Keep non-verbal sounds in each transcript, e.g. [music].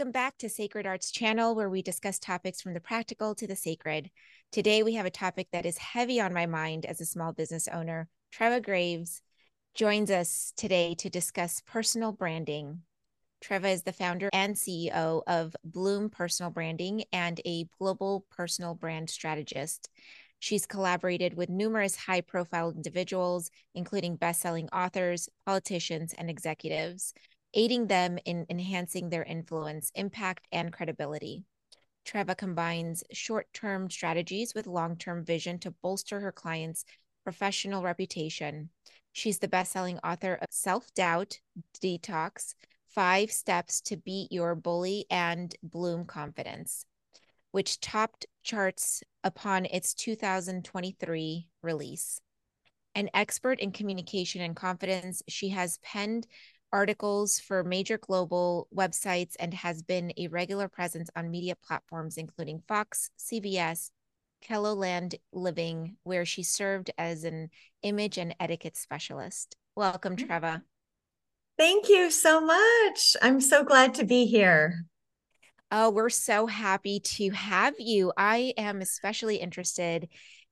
Welcome back to Sacred Arts Channel, where we discuss topics from the practical to the sacred. Today, we have a topic that is heavy on my mind as a small business owner. Treva Graves joins us today to discuss personal branding. Treva is the founder and CEO of Bloom Personal Branding and a global personal brand strategist. She's collaborated with numerous high profile individuals, including best selling authors, politicians, and executives aiding them in enhancing their influence, impact, and credibility. Treva combines short term strategies with long term vision to bolster her clients' professional reputation. She's the best selling author of Self Doubt, Detox, Five Steps to Beat Your Bully, and Bloom Confidence, which topped charts upon its 2023 release. An expert in communication and confidence, she has penned articles for major global websites and has been a regular presence on media platforms including Fox, CBS, KELOLAND Living, where she served as an image and etiquette specialist. Welcome, mm. Treva. Thank you so much. I'm so glad to be here. Oh, we're so happy to have you. I am especially interested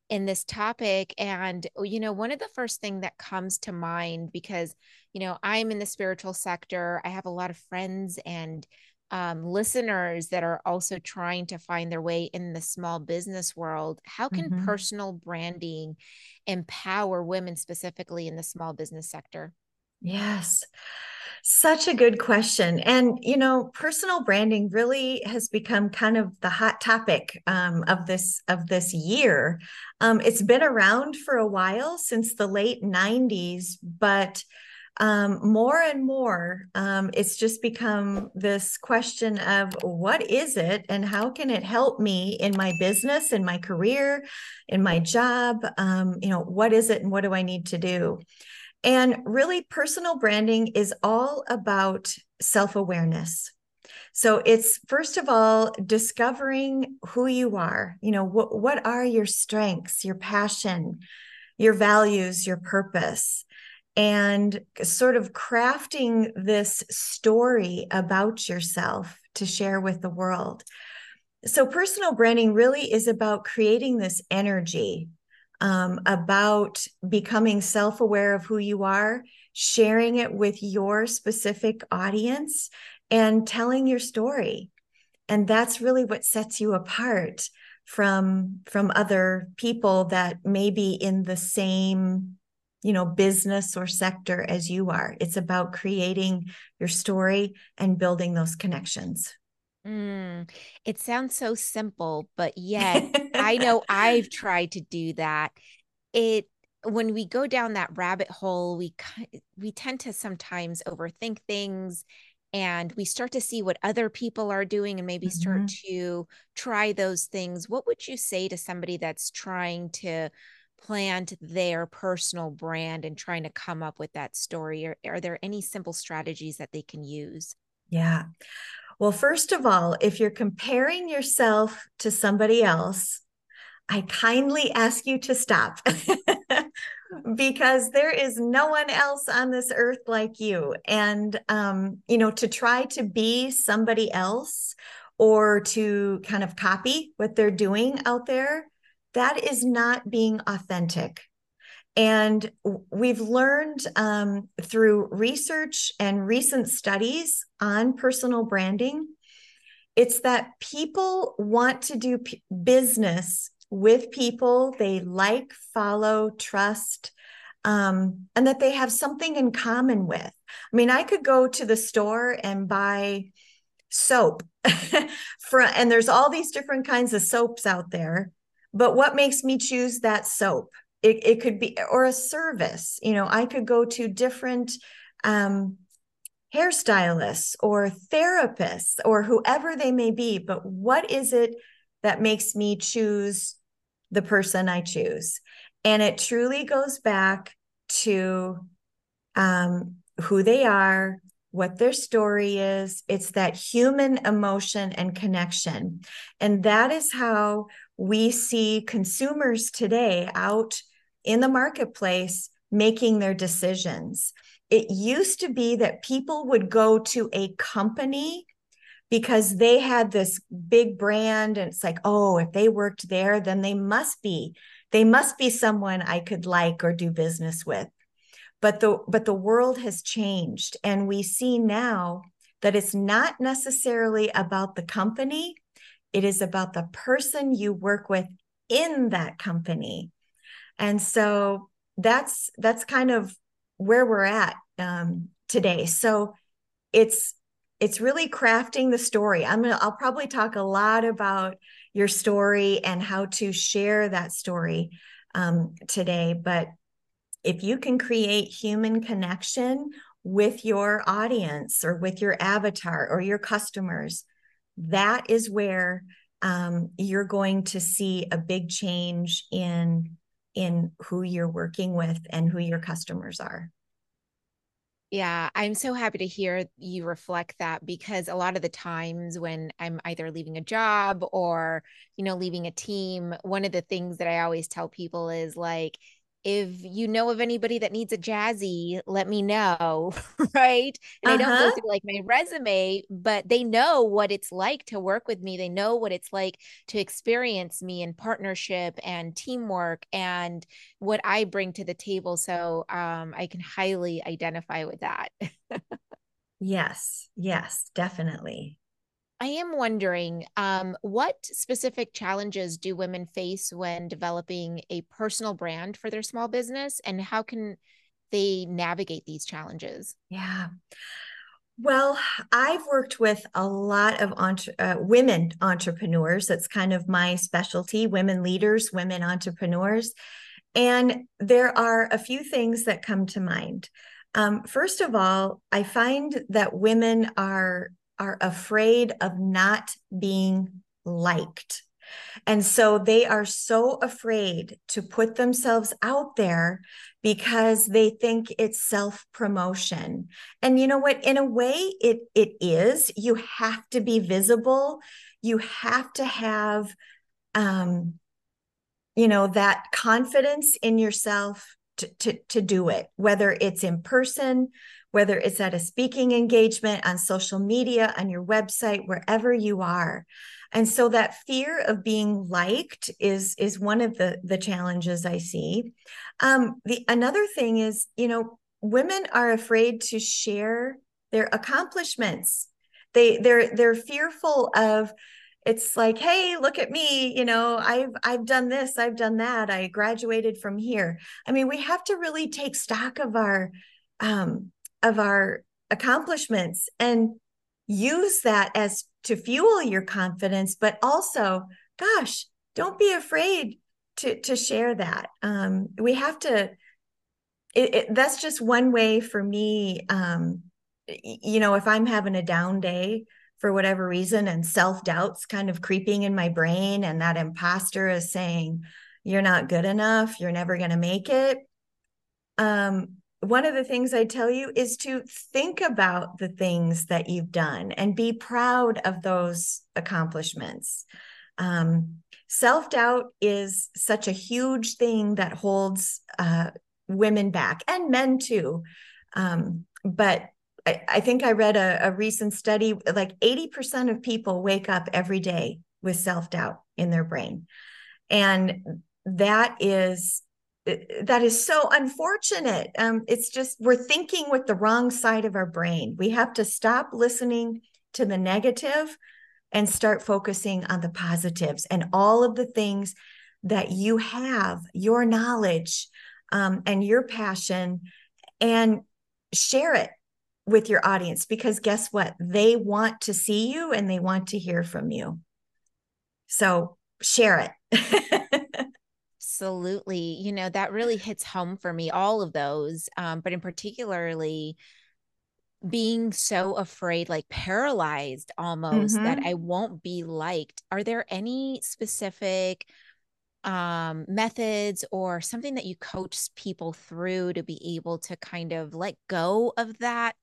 in this topic and you know one of the first thing that comes to mind because you know i'm in the spiritual sector i have a lot of friends and um, listeners that are also trying to find their way in the small business world how can mm-hmm. personal branding empower women specifically in the small business sector yes such a good question. And, you know, personal branding really has become kind of the hot topic um, of this of this year. Um, it's been around for a while since the late 90s, but um, more and more, um, it's just become this question of what is it and how can it help me in my business, in my career, in my job? Um, you know, what is it and what do I need to do? And really, personal branding is all about self awareness. So it's first of all discovering who you are. You know, what, what are your strengths, your passion, your values, your purpose, and sort of crafting this story about yourself to share with the world. So, personal branding really is about creating this energy um, about becoming self aware of who you are, sharing it with your specific audience, and telling your story. And that's really what sets you apart from from other people that may be in the same you know business or sector as you are it's about creating your story and building those connections Mm, it sounds so simple, but yet I [laughs] know I've tried to do that. It when we go down that rabbit hole, we we tend to sometimes overthink things and we start to see what other people are doing and maybe mm-hmm. start to try those things. What would you say to somebody that's trying to plant their personal brand and trying to come up with that story? Are, are there any simple strategies that they can use? Yeah. Well, first of all, if you're comparing yourself to somebody else, I kindly ask you to stop [laughs] because there is no one else on this earth like you. And, um, you know, to try to be somebody else or to kind of copy what they're doing out there, that is not being authentic. And we've learned um, through research and recent studies on personal branding, it's that people want to do p- business with people they like, follow, trust, um, and that they have something in common with. I mean, I could go to the store and buy soap [laughs] for, and there's all these different kinds of soaps out there. But what makes me choose that soap? It, it could be or a service you know i could go to different um, hairstylists or therapists or whoever they may be but what is it that makes me choose the person i choose and it truly goes back to um, who they are what their story is. It's that human emotion and connection. And that is how we see consumers today out in the marketplace making their decisions. It used to be that people would go to a company because they had this big brand and it's like oh if they worked there then they must be they must be someone i could like or do business with. But the but the world has changed and we see now that it's not necessarily about the company. It is about the person you work with in that company and so that's that's kind of where we're at um, today so it's it's really crafting the story. I'm gonna I'll probably talk a lot about your story and how to share that story um, today. But if you can create human connection with your audience or with your avatar or your customers, that is where um, you're going to see a big change in in who you're working with and who your customers are. Yeah, I'm so happy to hear you reflect that because a lot of the times when I'm either leaving a job or, you know, leaving a team, one of the things that I always tell people is like, if you know of anybody that needs a Jassy, let me know. [laughs] right. And uh-huh. I don't go uh-huh. through like my resume, but they know what it's like to work with me. They know what it's like to experience me in partnership and teamwork and what I bring to the table. So um, I can highly identify with that. [laughs] yes. Yes, definitely. I am wondering um, what specific challenges do women face when developing a personal brand for their small business, and how can they navigate these challenges? Yeah. Well, I've worked with a lot of entre- uh, women entrepreneurs. That's kind of my specialty women leaders, women entrepreneurs. And there are a few things that come to mind. Um, first of all, I find that women are are afraid of not being liked. And so they are so afraid to put themselves out there because they think it's self promotion. And you know what? In a way, it, it is. You have to be visible. You have to have, um, you know, that confidence in yourself to, to, to do it, whether it's in person, whether it's at a speaking engagement, on social media, on your website, wherever you are. And so that fear of being liked is is one of the the challenges I see. Um, the another thing is, you know, women are afraid to share their accomplishments. They they're they're fearful of it's like hey look at me you know i've i've done this i've done that i graduated from here i mean we have to really take stock of our um of our accomplishments and use that as to fuel your confidence but also gosh don't be afraid to to share that. Um, we have to it, it, that's just one way for me um, you know if i'm having a down day for whatever reason and self-doubts kind of creeping in my brain and that imposter is saying you're not good enough. You're never going to make it um, one of the things I tell you is to think about the things that you've done and be proud of those accomplishments. Um, Self doubt is such a huge thing that holds uh, women back and men too. Um, but I, I, think I read a, a recent study like 80% of people wake up every day with self doubt in their brain. And that is that is so unfortunate. Um, it's just we're thinking with the wrong side of our brain. We have to stop listening to the negative and start focusing on the positives and all of the things that you have, your knowledge um, and your passion, and share it with your audience because guess what? They want to see you and they want to hear from you. So share it. [laughs] Absolutely. You know, that really hits home for me, all of those. Um, but in particularly being so afraid, like paralyzed almost mm-hmm. that I won't be liked. Are there any specific um methods or something that you coach people through to be able to kind of let go of that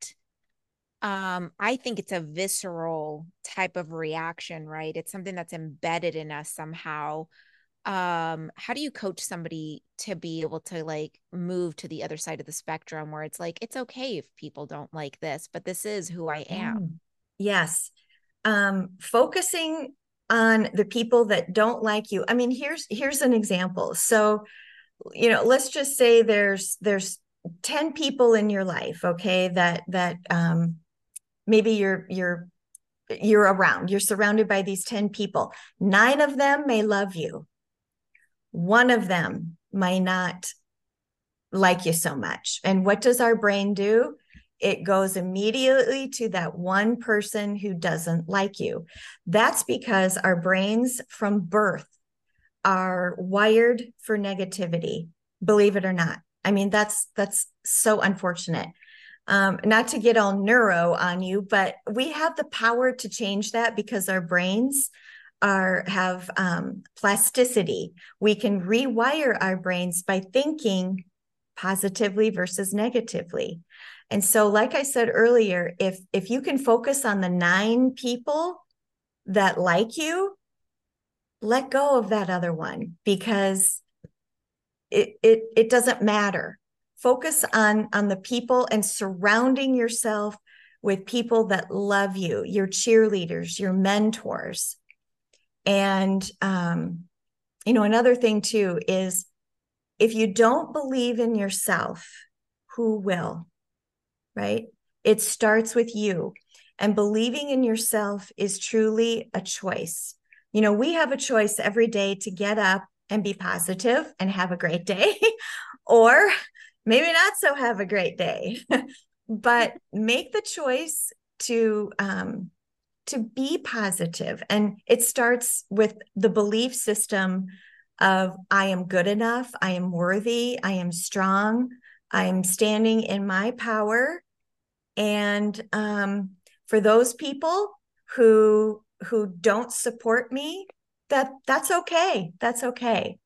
um i think it's a visceral type of reaction right it's something that's embedded in us somehow um how do you coach somebody to be able to like move to the other side of the spectrum where it's like it's okay if people don't like this but this is who i am mm. yes um, focusing on the people that don't like you. I mean, here's here's an example. So, you know, let's just say there's there's 10 people in your life, okay, that that um maybe you're you're you're around. You're surrounded by these 10 people. 9 of them may love you. One of them might not like you so much. And what does our brain do? it goes immediately to that one person who doesn't like you. That's because our brains from birth are wired for negativity, believe it or not. I mean, that's that's so unfortunate. Um, not to get all neuro on you, but we have the power to change that because our brains are have um, plasticity. We can rewire our brains by thinking positively versus negatively. And so like I said earlier, if if you can focus on the 9 people that like you, let go of that other one because it it it doesn't matter. Focus on on the people and surrounding yourself with people that love you, your cheerleaders, your mentors. And um you know another thing too is if you don't believe in yourself, who will? Right? It starts with you. And believing in yourself is truly a choice. You know, we have a choice every day to get up and be positive and have a great day, [laughs] or maybe not so have a great day. [laughs] but make the choice to um, to be positive and it starts with the belief system of I am good enough, I am worthy, I am strong, I'm standing in my power. And um, for those people who who don't support me, that that's okay. That's okay.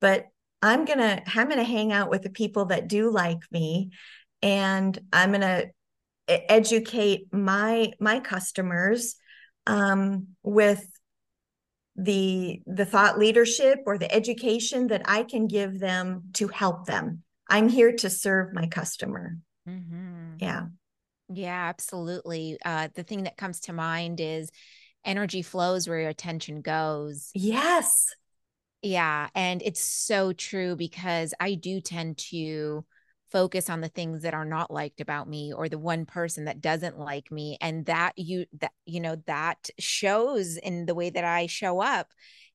But I'm gonna I'm gonna hang out with the people that do like me, and I'm gonna educate my my customers um, with the the thought leadership or the education that I can give them to help them. I'm here to serve my customer. Mm-hmm. Yeah. Yeah, absolutely. Uh, the thing that comes to mind is energy flows where your attention goes. Yes. Yeah. And it's so true because I do tend to focus on the things that are not liked about me or the one person that doesn't like me and that you that you know that shows in the way that I show up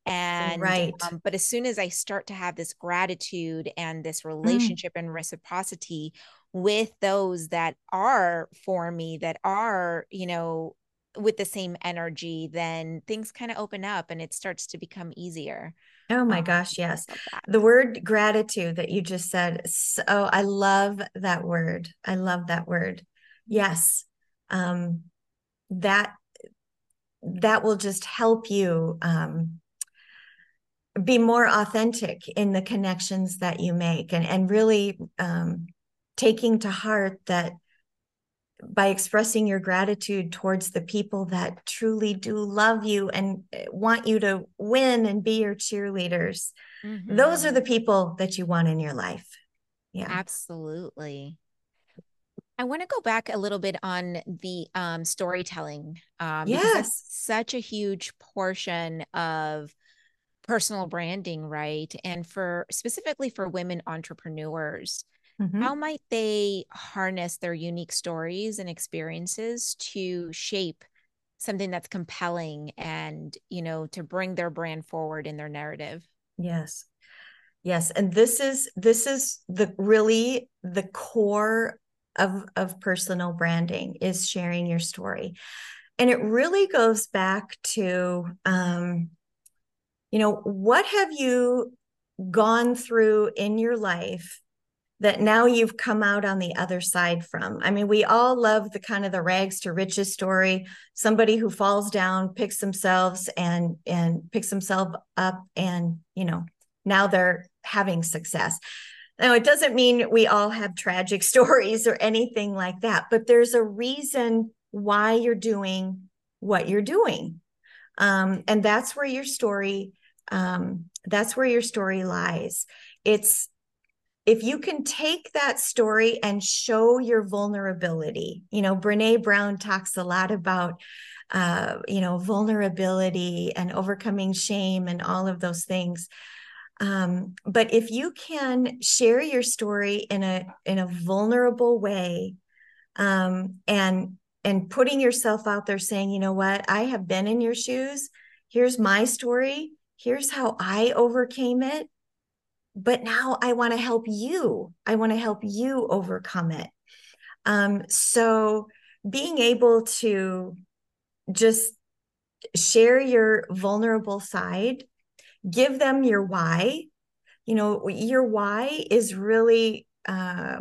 and right um, but as soon as I start to have this gratitude and this mm. relationship mm. and reciprocity with those that are for me that are you know with the same energy then things kind of open up and it starts to become easier Oh my um, gosh, yes. The word gratitude that you just said. So I love that word. I love that word. Yes. Um that that will just help you um be more authentic in the connections that you make and and really um taking to heart that by expressing your gratitude towards the people that truly do love you and eh, want you to win and be your cheerleaders. Mm-hmm. Those are the people that you want in your life. Yeah. Absolutely. I want to go back a little bit on the um, storytelling. Um, yes. such a huge portion of personal branding, right? And for specifically for women entrepreneurs, Mm-hmm. How might they harness their unique stories and experiences to shape something that's compelling and, you know, to bring their brand forward in their narrative? Yes. Yes, and this is this is the really the core of of personal branding is sharing your story. And it really goes back to um you know, what have you gone through in your life that now you've come out on the other side from. I mean, we all love the kind of the rags to riches story, somebody who falls down, picks themselves and and picks themselves up and, you know, now they're having success. Now, it doesn't mean we all have tragic [laughs] stories or anything like that, but there's a reason why you're doing what you're doing. Um, and that's where your story um, that's where your story lies. It's if you can take that story and show your vulnerability, you know, Brene Brown talks a lot about uh, you know, vulnerability and overcoming shame and all of those things. Um, but if you can share your story in a in a vulnerable way, um, and and putting yourself out there, saying, you know what, I have been in your shoes. Here's my story. Here's how I overcame it. But now I want to help you. I want to help you overcome it. Um, so being able to just share your vulnerable side, give them your why. You know, your why is really uh,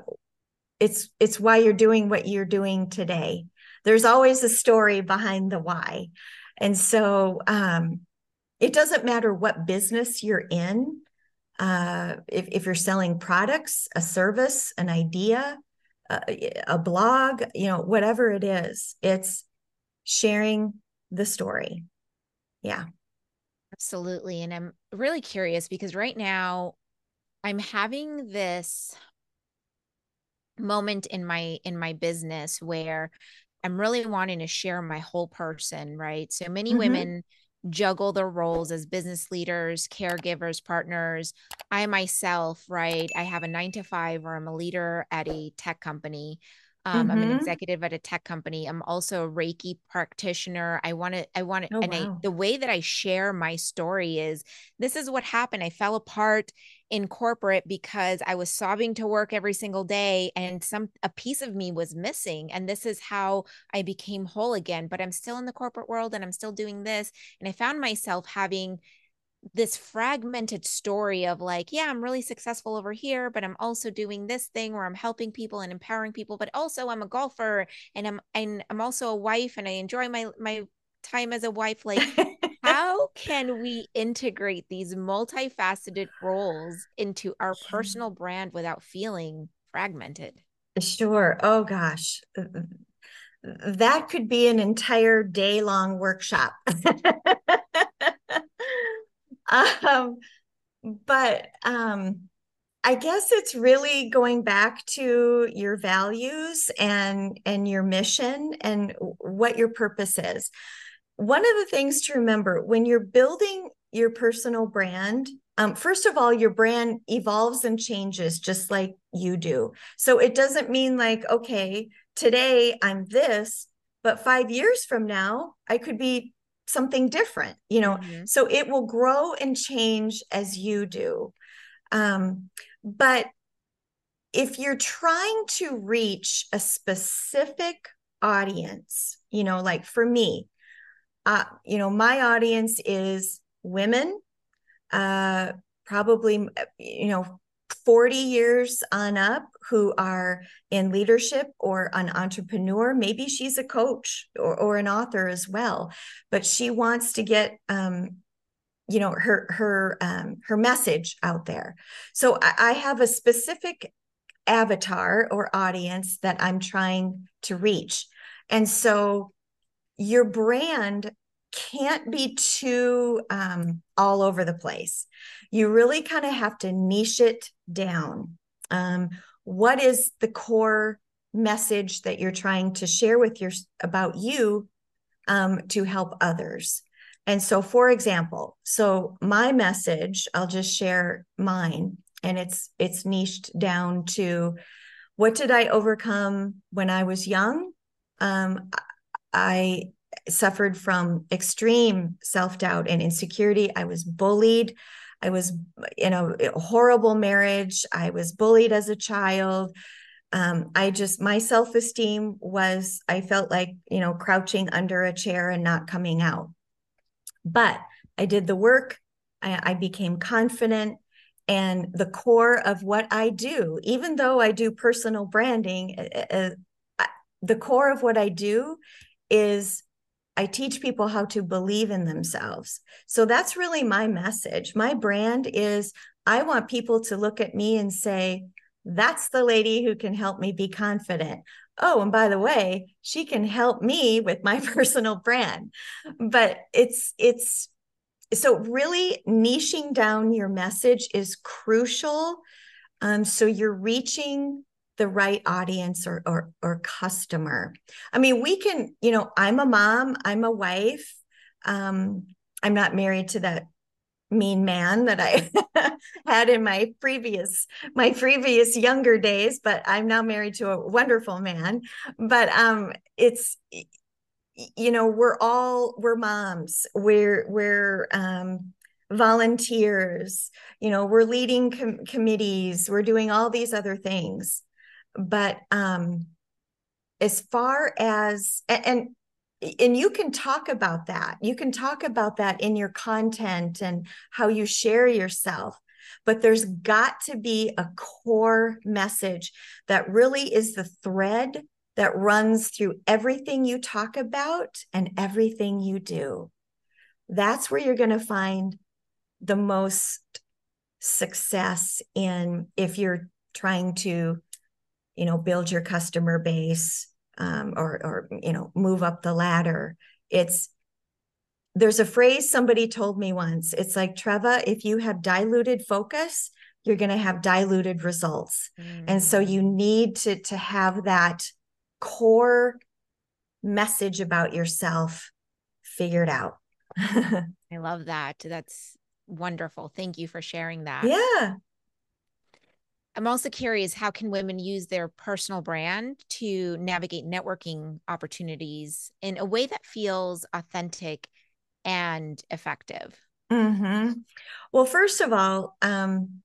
it's it's why you're doing what you're doing today. There's always a story behind the why, and so um, it doesn't matter what business you're in. Uh, if if you're selling products, a service, an idea, a, a blog, you know, whatever it is, it's sharing the story. Yeah. Absolutely. And I'm really curious because right now I'm having this moment in my in my business where I'm really wanting to share my whole person, right? So many mm-hmm. women juggle their roles as business leaders, caregivers, partners. I myself, right, I have a 9 to 5 or I'm a leader at a tech company. Um, mm-hmm. I'm an mm-hmm. executive at a tech company. I'm also a Reiki practitioner. I want to, I want to, oh, and wow. I, the way that I share my story is this is what happened. I fell apart in corporate because I was sobbing to work every single day and some, a piece of me was missing. And this is how I became whole again. But I'm still in the corporate world and I'm still doing this. And I found myself having this fragmented story of like, yeah, I'm really successful over here, but I'm also doing this thing where I'm helping people and empowering people, but also I'm a golfer and I'm and I'm also a wife and I enjoy my my time as a wife. Like, [laughs] how can we integrate these multifaceted roles into our personal brand without feeling fragmented? Sure. Oh gosh. That could be an entire day long workshop. [laughs] um, but um, I guess it's really going back to your values and and your mission and what your purpose is. One of the things to remember when you're building your personal brand, um, first of all, your brand evolves and changes just like you do. So it doesn't mean like, okay, today I'm this, but five years from now, I could be something different you know mm-hmm. so it will grow and change as you do um, but if you're trying to reach a specific audience you know like for me uh, you know my audience is women uh probably you know 40 years on up who are in leadership or an entrepreneur. Maybe she's a coach or, or an author as well, but she wants to get, um, you know, her her um, her message out there. So I, I have a specific avatar or audience that I'm trying to reach, and so your brand can't be too um, all over the place. You really kind of have to niche it down. Um, what is the core message that you're trying to share with your about you um, to help others? And so, for example, so my message, I'll just share mine, and it's it's niched down to what did I overcome when I was young? Um, I suffered from extreme self doubt and insecurity. I was bullied. I was in a horrible marriage. I was bullied as a child. Um, I just, my self esteem was, I felt like, you know, crouching under a chair and not coming out. But I did the work. I, I became confident. And the core of what I do, even though I do personal branding, uh, uh, the core of what I do is I teach people how to believe in themselves. So that's really my message. My brand is I want people to look at me and say, that's the lady who can help me be confident. Oh, and by the way, she can help me with my [laughs] personal brand. But it's, it's, so really niching down your message is crucial. Um, so you're reaching the right audience or, or or customer. I mean we can you know i'm a mom i'm a wife um i'm not married to that mean man that i [laughs] had in my previous my previous younger days but i'm now married to a wonderful man. But um it's you know we're all we're moms. We're we're um volunteers. You know we're leading com- committees. We're doing all these other things but um as far as and and you can talk about that. You can talk about that in your content and how you share yourself but there's got to be a core message that really is the thread that runs through everything you talk about and everything you do. That's where you're going to find the most success in if you're trying to you know build your customer base um, or or you know move up the ladder. It's there's a phrase somebody told me once. It's like treva if you have diluted focus you're going to have diluted results. Mm. and so you mm. need to to have that core message about yourself figured out. [laughs] I love that. That's wonderful. Thank you for sharing that. Yeah I'm also curious how can women use their personal brand to navigate networking opportunities in a way that feels authentic and effective? Mm-hmm. Well, first of all, um,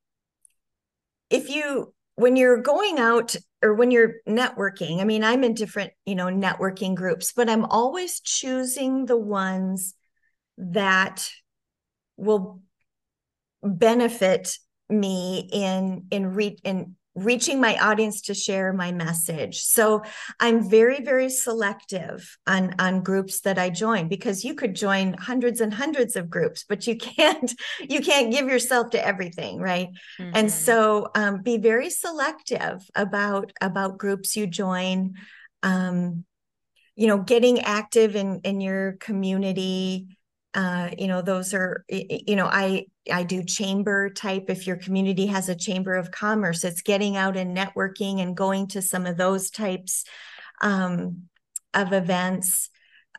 if you when you're going out or when you're networking, I mean, I'm in different, you know, networking groups, but I'm always choosing the ones that will benefit me in in re- in reaching my audience to share my message so i'm very very selective on on groups that i join because you could join hundreds and hundreds of groups but you [laughs] can't you can't give yourself to everything right mm-hmm. and so um, be very selective about about groups you join um, you know getting active in in your community uh, you know those are you know i i do chamber type. If your community has a chamber of commerce it's getting out and networking and going to some of those types um, of events.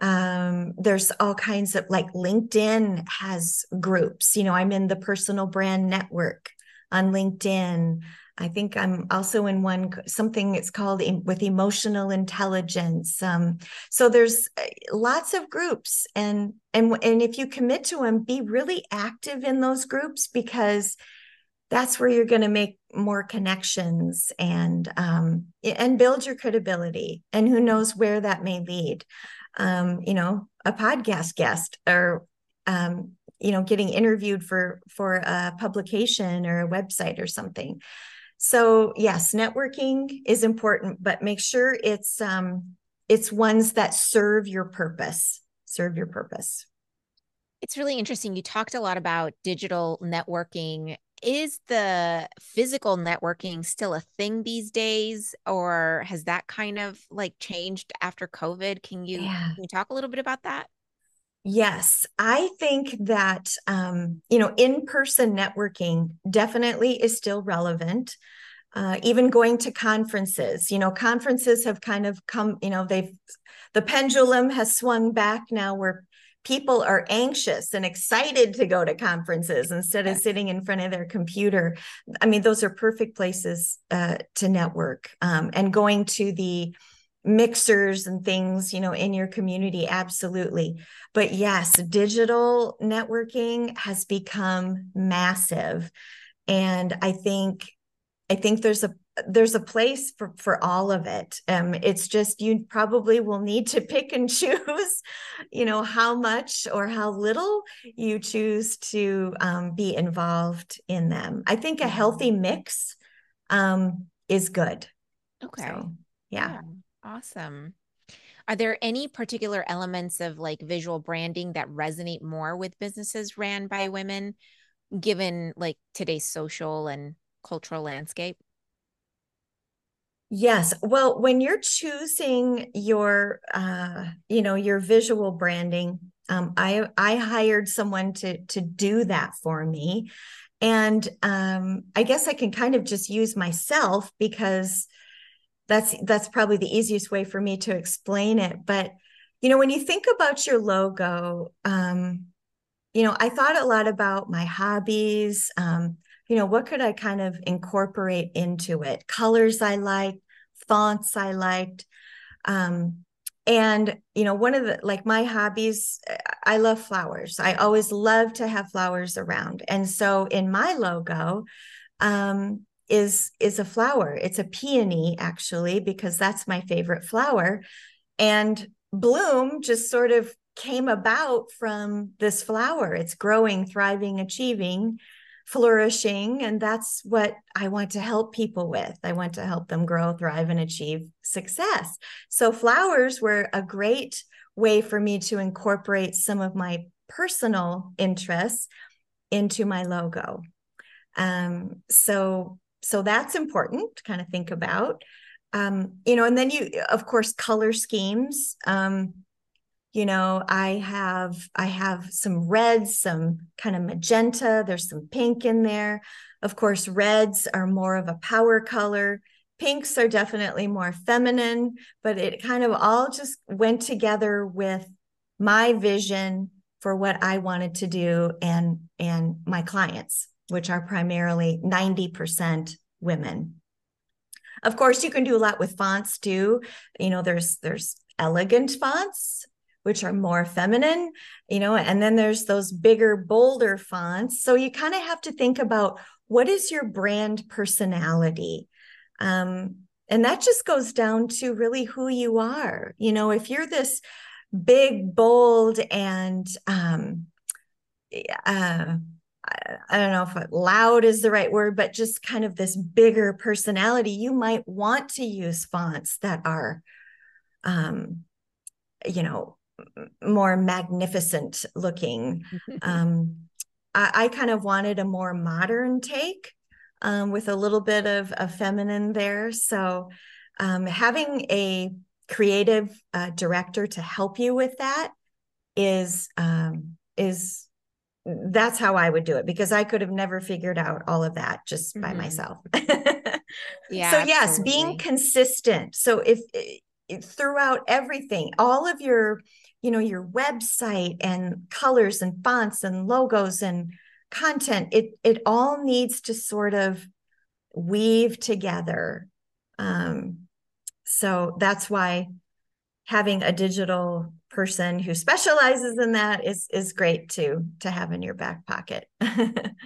Um, there's all kinds of like linkedin has groups. You know i'm in the personal brand network on linkedin I think I'm also in one something it's called with emotional intelligence. Um, so there's uh, lots of groups, and and and if you commit to them, be really active in those groups because that's where you're going to make more connections and um, and build your credibility. And who knows where that may lead? Um, you know, a podcast guest or um, you know getting interviewed for for a publication or a website or something so yes, networking is important, but make sure it's um it's ones that serve your purpose. Serve your purpose. It's really interesting. You talked a lot about digital networking. Is the physical networking still a thing these days, or has that kind of like changed after COVID? Can you yeah. can you talk a little bit about that? Yes, I think that um, you know in-person networking definitely is still relevant. Uh, even going to conferences, you know, conferences have kind of come. You know, they've the pendulum has swung back now, where people are anxious and excited to go to conferences instead of sitting in front of their computer. I mean, those are perfect places uh, to network. Um, and going to the mixers and things you know in your community absolutely but yes digital networking has become massive and i think i think there's a there's a place for for all of it um it's just you probably will need to [laughs] pick and choose you know how much or how little you choose to um, be involved in them i think a healthy mm-hmm. mix um is good okay so, yeah. yeah. Awesome. Are there any particular elements of like visual branding that resonate more with businesses ran by women, given like today's social and cultural landscape? Yes. Well, when you're choosing your, uh, you know, your visual branding, um, I I hired someone to to do that for me, and um, I guess I can kind of just use myself because that's that's probably the easiest way for me to explain it but you know when you think about your logo um you know i thought a lot about my hobbies um you know what could i kind of incorporate into it colors i liked fonts i liked um and you know one of the like my hobbies i love flowers i always love to have flowers around and so in my logo um is is a flower. It's a peony actually because that's my favorite flower. And bloom just sort of came about from this flower. It's growing, thriving, achieving, flourishing and that's what I want to help people with. I want to help them grow, thrive and achieve success. So flowers were a great way for me to incorporate some of my personal interests into my logo. Um, so so that's important to kind of think about um, you know and then you of course color schemes um, you know i have i have some reds some kind of magenta there's some pink in there of course reds are more of a power color pinks are definitely more feminine but it kind of all just went together with my vision for what i wanted to do and and my clients which are primarily 90% women. Of course, you can do a lot with fonts too. You know, there's there's elegant fonts which are more feminine, you know, and then there's those bigger bolder fonts. So you kind of have to think about what is your brand personality? Um, and that just goes down to really who you are. You know, if you're this big, bold, and um, uh, I don't know if loud is the right word, but just kind of this bigger personality, you might want to use fonts that are, um, you know, more magnificent looking. um, I, I, kind of wanted a more modern take um, with a little bit of, of feminine there. So um, having a creative uh, director to help you with that is um, is that's how I would do it because I could have never figured out all of that just mm-hmm. by myself. [laughs] yeah. So yes, absolutely. being consistent. So if, if throughout everything, all of your, you know, your website and colors and fonts and logos and content, it it all needs to sort of weave together. Um, so that's why having a digital person who specializes in that is is great too to have in your back pocket. [laughs]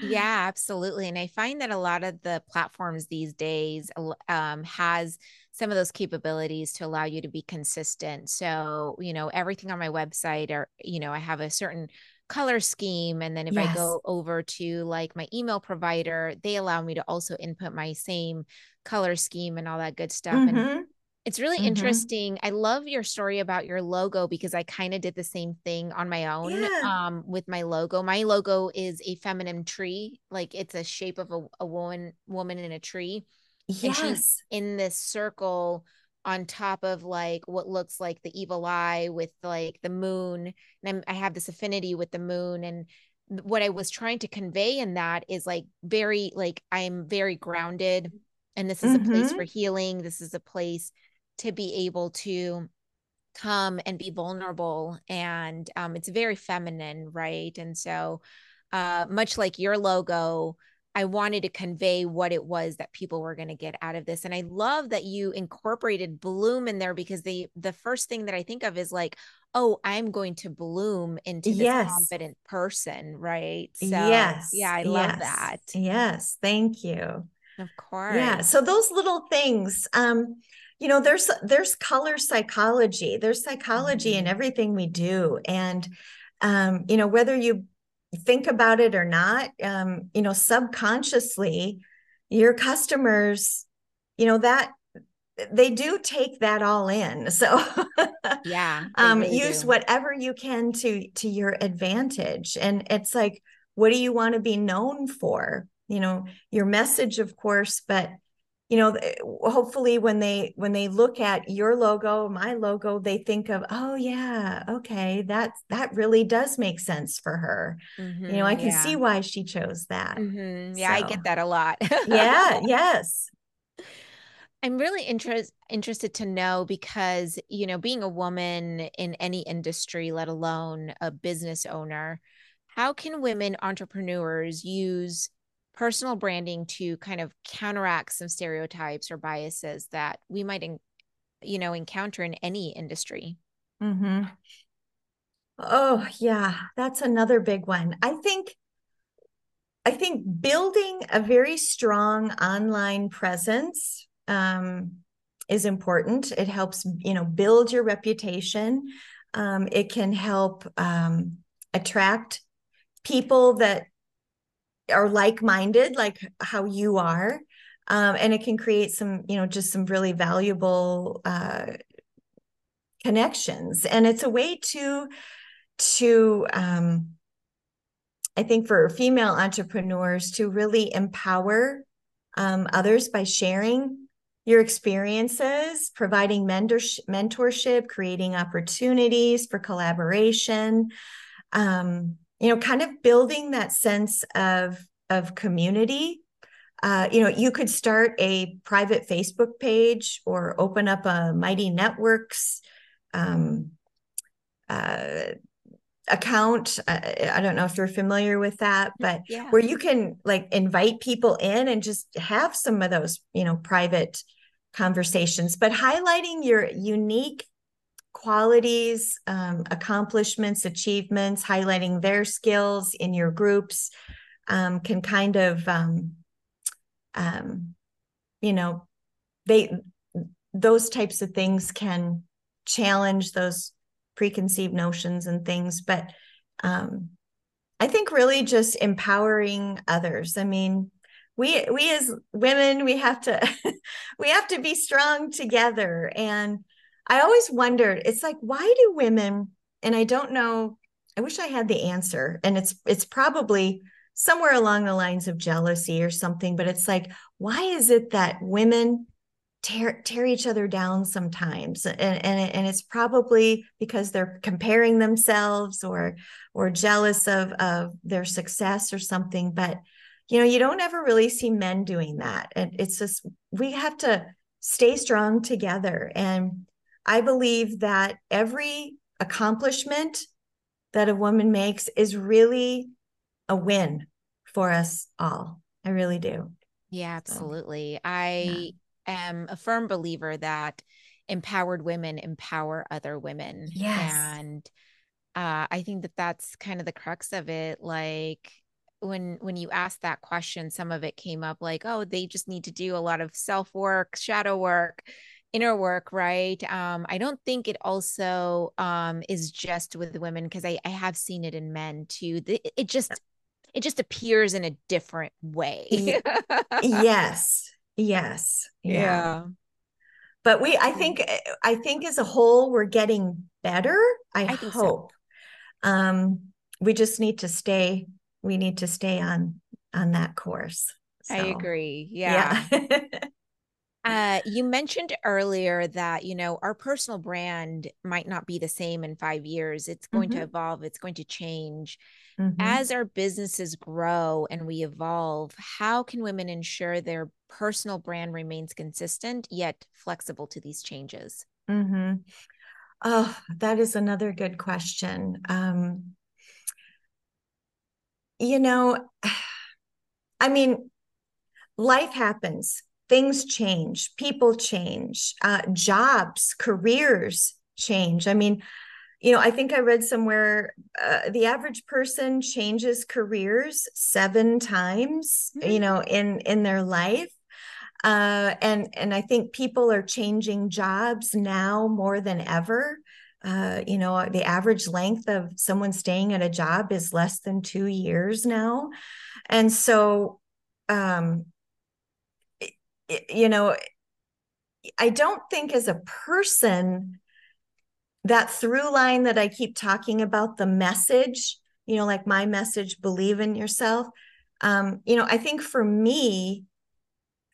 yeah, absolutely. And I find that a lot of the platforms these days um, has some of those capabilities to allow you to be consistent. So, you know, everything on my website or, you know, I have a certain color scheme. And then if yes. I go over to like my email provider, they allow me to also input my same color scheme and all that good stuff. Mm-hmm. And it's really mm-hmm. interesting. I love your story about your logo because I kind of did the same thing on my own yeah. um, with my logo. My logo is a feminine tree, like it's a shape of a, a woman woman in a tree. Yes. And she's in this circle on top of like what looks like the evil eye with like the moon. And I'm, I have this affinity with the moon and what I was trying to convey in that is like very like I'm very grounded and this is mm-hmm. a place mm-hmm. for healing. This is a place to be able to come and be vulnerable and um, it's very feminine right? And so uh, much like your logo i wanted to convey what it was that people were going to get out of this. And i love that you incorporated bloom in there because the the first thing that i think of is like oh i'm going to bloom into this yes. confident person right? So yes yeah i love yes. that. yes. Thank you. Of course. yeah so those little things um you know there's there's color psychology there's psychology mm-hmm. in everything we do and um, you know whether you think about it or not um, you know subconsciously your customers you know that they do take that all in [laughs] so yeah um, really use do. whatever you can to to your advantage and it's like what do you want to be known for you know your message of course but you know hopefully when they when they look at your logo my logo they think of oh yeah okay that that really does make sense for her mm-hmm, you know i can yeah. see why she chose that mm-hmm. yeah so. i get that a lot yeah [laughs] yes I'm really interest, interested to know because, you know, being a woman in any industry, let alone a business owner, how can women entrepreneurs use personal branding to kind of counteract some stereotypes or biases that we might, you know, encounter in any industry? Mm-hmm. Oh, yeah, that's another big one. I think I think building a very strong online presence um, is important. It helps, you know, build your reputation. Um, it can help um, attract people that are like-minded, like how you are, um, and it can create some, you know, just some really valuable uh, connections. And it's a way to to um, I think for female entrepreneurs to really empower um, others by sharing your experiences, providing mentorship, mentorship creating opportunities for collaboration, um, you know, kind of building that sense of, of community. Uh, you know, you could start a private Facebook page or open up a Mighty Networks um, uh, account. I, I, don't know if you're familiar with that, but yeah. where you can like invite people in and just have some of those, you know, private conversations, but highlighting your unique qualities, um, accomplishments, achievements, highlighting their skills in your groups um, can kind of, um, um you know, they those types of things can challenge those preconceived notions and things but um, i think really just empowering others. I mean we we as women we have to [laughs] we have to be strong together. And i always wondered it's like why do women and i don't know i wish i had the answer and it's it's probably somewhere along the lines of jealousy or something but it's like why is it that women tear tear each other down sometimes? And, and and it's probably because they're comparing themselves or or jealous of of their success or something but you know you don't ever really see men doing that and it's just we have to stay strong together and i believe that every accomplishment that a woman makes is really a win for us all i really do yeah absolutely so, i yeah am a firm believer that empowered women empower other women. Yes. And uh, I think that that's kind of the crux of it. Like when when you asked that question, some of it came up like, oh, they just need to do a lot of self work, shadow work, inner work, right? Um, I don't think it also um, is just with women because I, I have seen it in men too. It just it just appears in a different way. yes Yes. [laughs] Yeah. yeah. But we, I think, I think as a whole, we're getting better. I, I hope. So. Um, we just need to stay. We need to stay on on that course. So, I agree. Yeah. yeah. [laughs] uh, you mentioned earlier that you know our personal brand might not be the same in five years. It's going mm-hmm. to evolve. It's going to change. Mm-hmm. As our businesses grow and we evolve, how can women ensure their personal brand remains consistent yet flexible to these changes? Mm-hmm. Oh, that is another good question. Um, you know, [sighs] I mean, life happens, things change, people change, uh, jobs, careers change. I mean, you know, I think I read somewhere uh, the average person changes careers seven times, mm-hmm. you know, in in their life. Uh, and and I think people are changing jobs now more than ever. Uh, you know, the average length of someone staying at a job is less than two years now, and so, um, you know, I don't think as a person that through line that I keep talking about, the message, you know, like my message, believe in yourself. Um, you know, I think for me,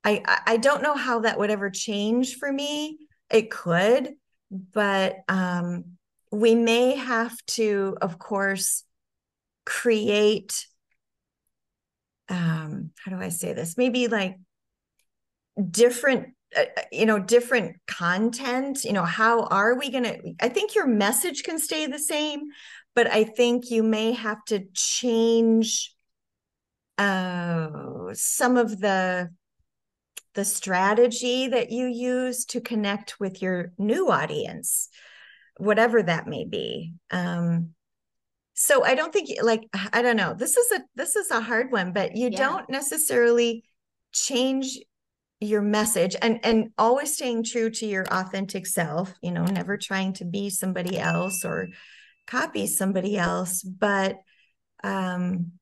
I I don't know how that would ever change for me. It could, but um, we may have to, of course, create. Um, how do I say this? Maybe like different uh, uh, you know different content you know how are we going to i think your message can stay the same but i think you may have to change uh, some of the the strategy that you use to connect with your new audience whatever that may be um so i don't think like i don't know this is a this is a hard one but you yeah. don't necessarily change your message and and always staying true to your authentic self you know never trying to be somebody else or copy somebody else but um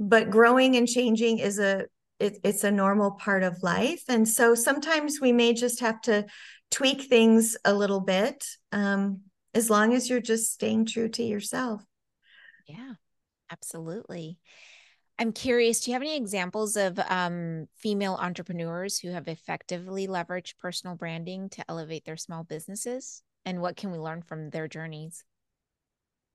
but growing and changing is a it, it's a normal part of life. And so sometimes we may just have to tweak things a little bit um as long as you're just staying true to yourself. Yeah absolutely I'm curious, do you have any examples of um, female entrepreneurs who have effectively leveraged personal branding to elevate their small businesses? And what can we learn from their journeys?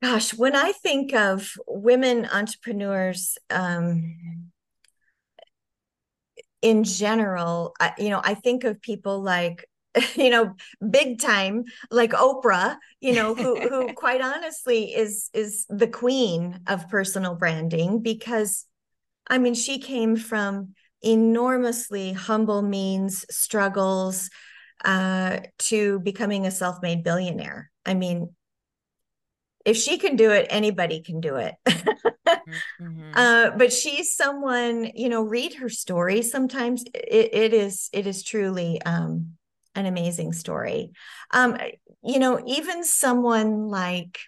Gosh, when I think of women entrepreneurs, um, in general, I, you know, I think of people like [laughs] you know big time like oprah you know who [laughs] who quite honestly is is the queen of personal branding because I mean, she came from enormously humble means, struggles, uh, to becoming a self made billionaire. I mean, if she can do it, anybody can do it. [laughs] mm-hmm. uh, but she's someone, you know, read her story. Sometimes it, it is it is truly um, an amazing story. Um, you know, even someone like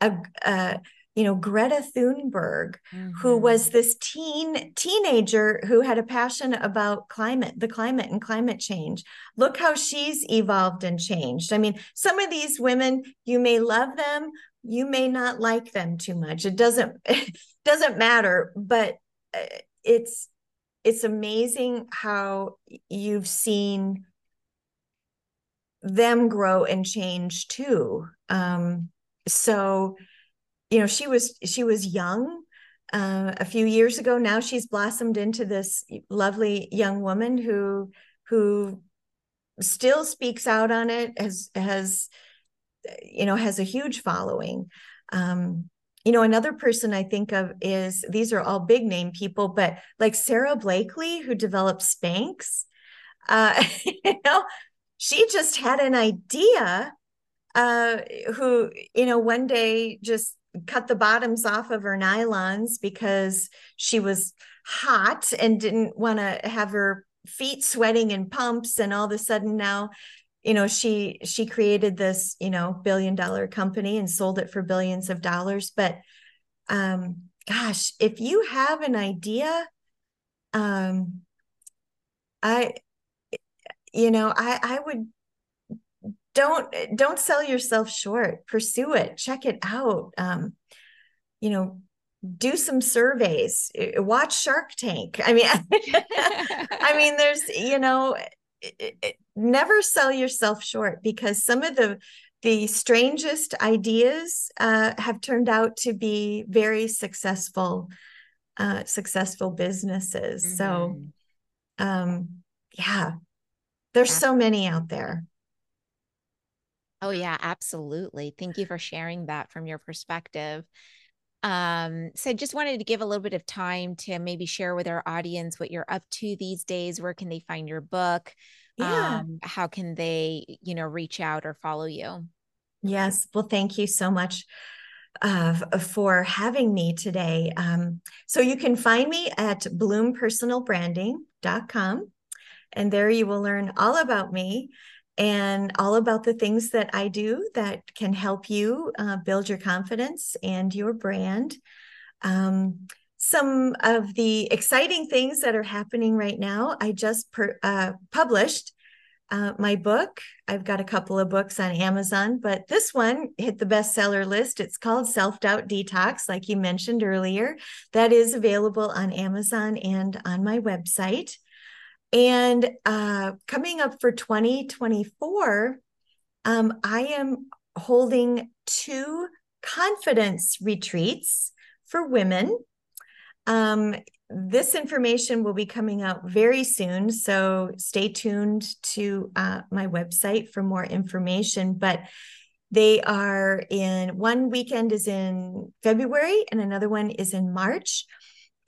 a, a you know Greta Thunberg mm-hmm. who was this teen teenager who had a passion about climate the climate and climate change look how she's evolved and changed i mean some of these women you may love them you may not like them too much it doesn't [laughs] it doesn't matter but uh, it's it's amazing how you've seen them grow and change too. Um so you know she was she was young uh, a few years ago. Now she's blossomed into this lovely young woman who who still speaks out on it has has you know has a huge following. Um you know another person i think of is these are all big name people but like Sara Blakely who developed spanx uh [laughs] you know she just had an idea uh who you know one day just cut the bottoms off of her nylons because she was hot and didn't want to have her feet sweating in pumps. And all of a sudden now you know she she created this you know billion dollar company and sold it for billions of dollars. But um gosh if you have an idea um i you know i i would don't don't sell yourself short. Pursue it. Check it out. Um, you know do some surveys. Watch shark tank. I mean [laughs] i [laughs] mean there's you know it, it, never sell yourself short because some of the the strangest ideas uh, have turned out to be very successful uh, successful businesses. Mm-hmm. so um yeah there's so many out there Oh yeah, absolutely. Thank you for sharing that from your perspective. Um, so just wanted to give a little bit of time to maybe share with our audience what you're up to these days. Where can they find your book? Yeah. Um, how can they, you know, reach out or follow you? Yes. Well, thank you so much uh, for having me today. Um, so you can find me at bloompersonalbranding.com. And there you will learn all about me and all about the things that I do that can help you uh, build your confidence and your brand. Um, some of the exciting things that are happening right now, I just per, uh, published uh, my book. I've got a couple of books on Amazon, but this one hit the bestseller list. It's called Self Doubt Detox, like you mentioned earlier. That is available on Amazon and on my website. And uh, coming up for 2024, um, I am holding two confidence retreats for women. Um, this information will be coming out very soon. So stay tuned to uh, my website for more information. But they are in one weekend is in February and another one is in March.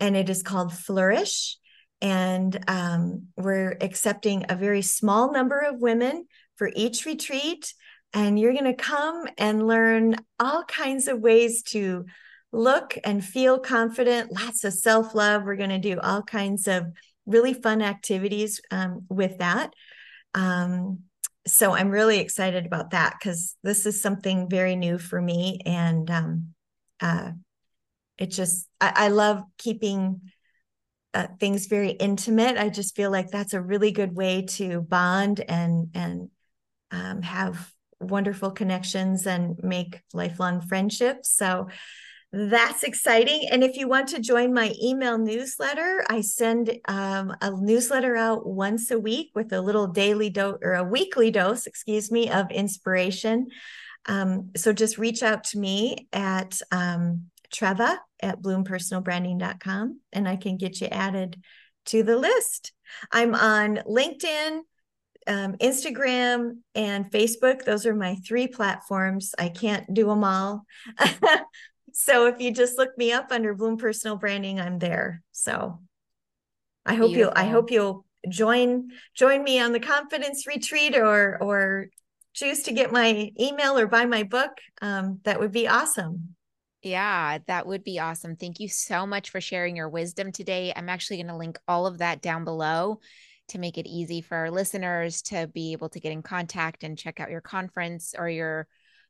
And it is called Flourish. And um, we're accepting a very small number of women for each retreat. And you're going to come and learn all kinds of ways to look and feel confident, lots of self love. We're going to do all kinds of really fun activities um, with that. Um, so I'm really excited about that because this is something very new for me. And um, uh, it just, I, I love keeping uh, things very intimate. I just feel like that's a really good way to bond and, and um, have wonderful connections and make lifelong friendships. So that's exciting. And if you want to join my email newsletter, I send um, a newsletter out once a week with a little daily dose or a weekly dose, excuse me, of inspiration. Um, so just reach out to me at um, Treva at bloompersonalbranding.com and I can get you added to the list. I'm on LinkedIn, um, Instagram, and Facebook. Those are my three platforms. I can't do them all. [laughs] so if you just look me up under Bloom Personal Branding, I'm there. So I hope you'll I hope you'll join join me on the confidence retreat or or choose to get my email or buy my book. Um, that would be awesome. Yeah, that would be awesome. Thank you so much for sharing your wisdom today. I'm actually going to link all of that down below to make it easy for our listeners to be able to get in contact and check out your conference or your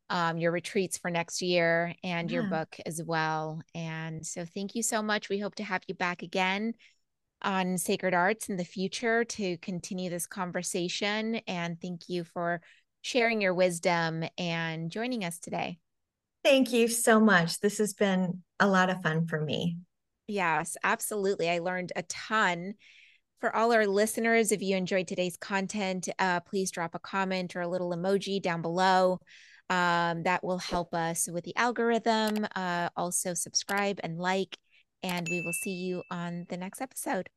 um, your retreats for next year and yeah. your book as well. And so, thank you so much. We hope to have you back again on Sacred Arts in the future to continue this conversation. And thank you for sharing your wisdom and joining us today. Thank you so much. This has been a lot of fun for me. Yes, absolutely. I learned a ton. For all our listeners, if you enjoyed today's content, uh, please drop a comment or a little emoji down below. Um, that will help us with the algorithm. Uh, also, subscribe and like, and we will see you on the next episode.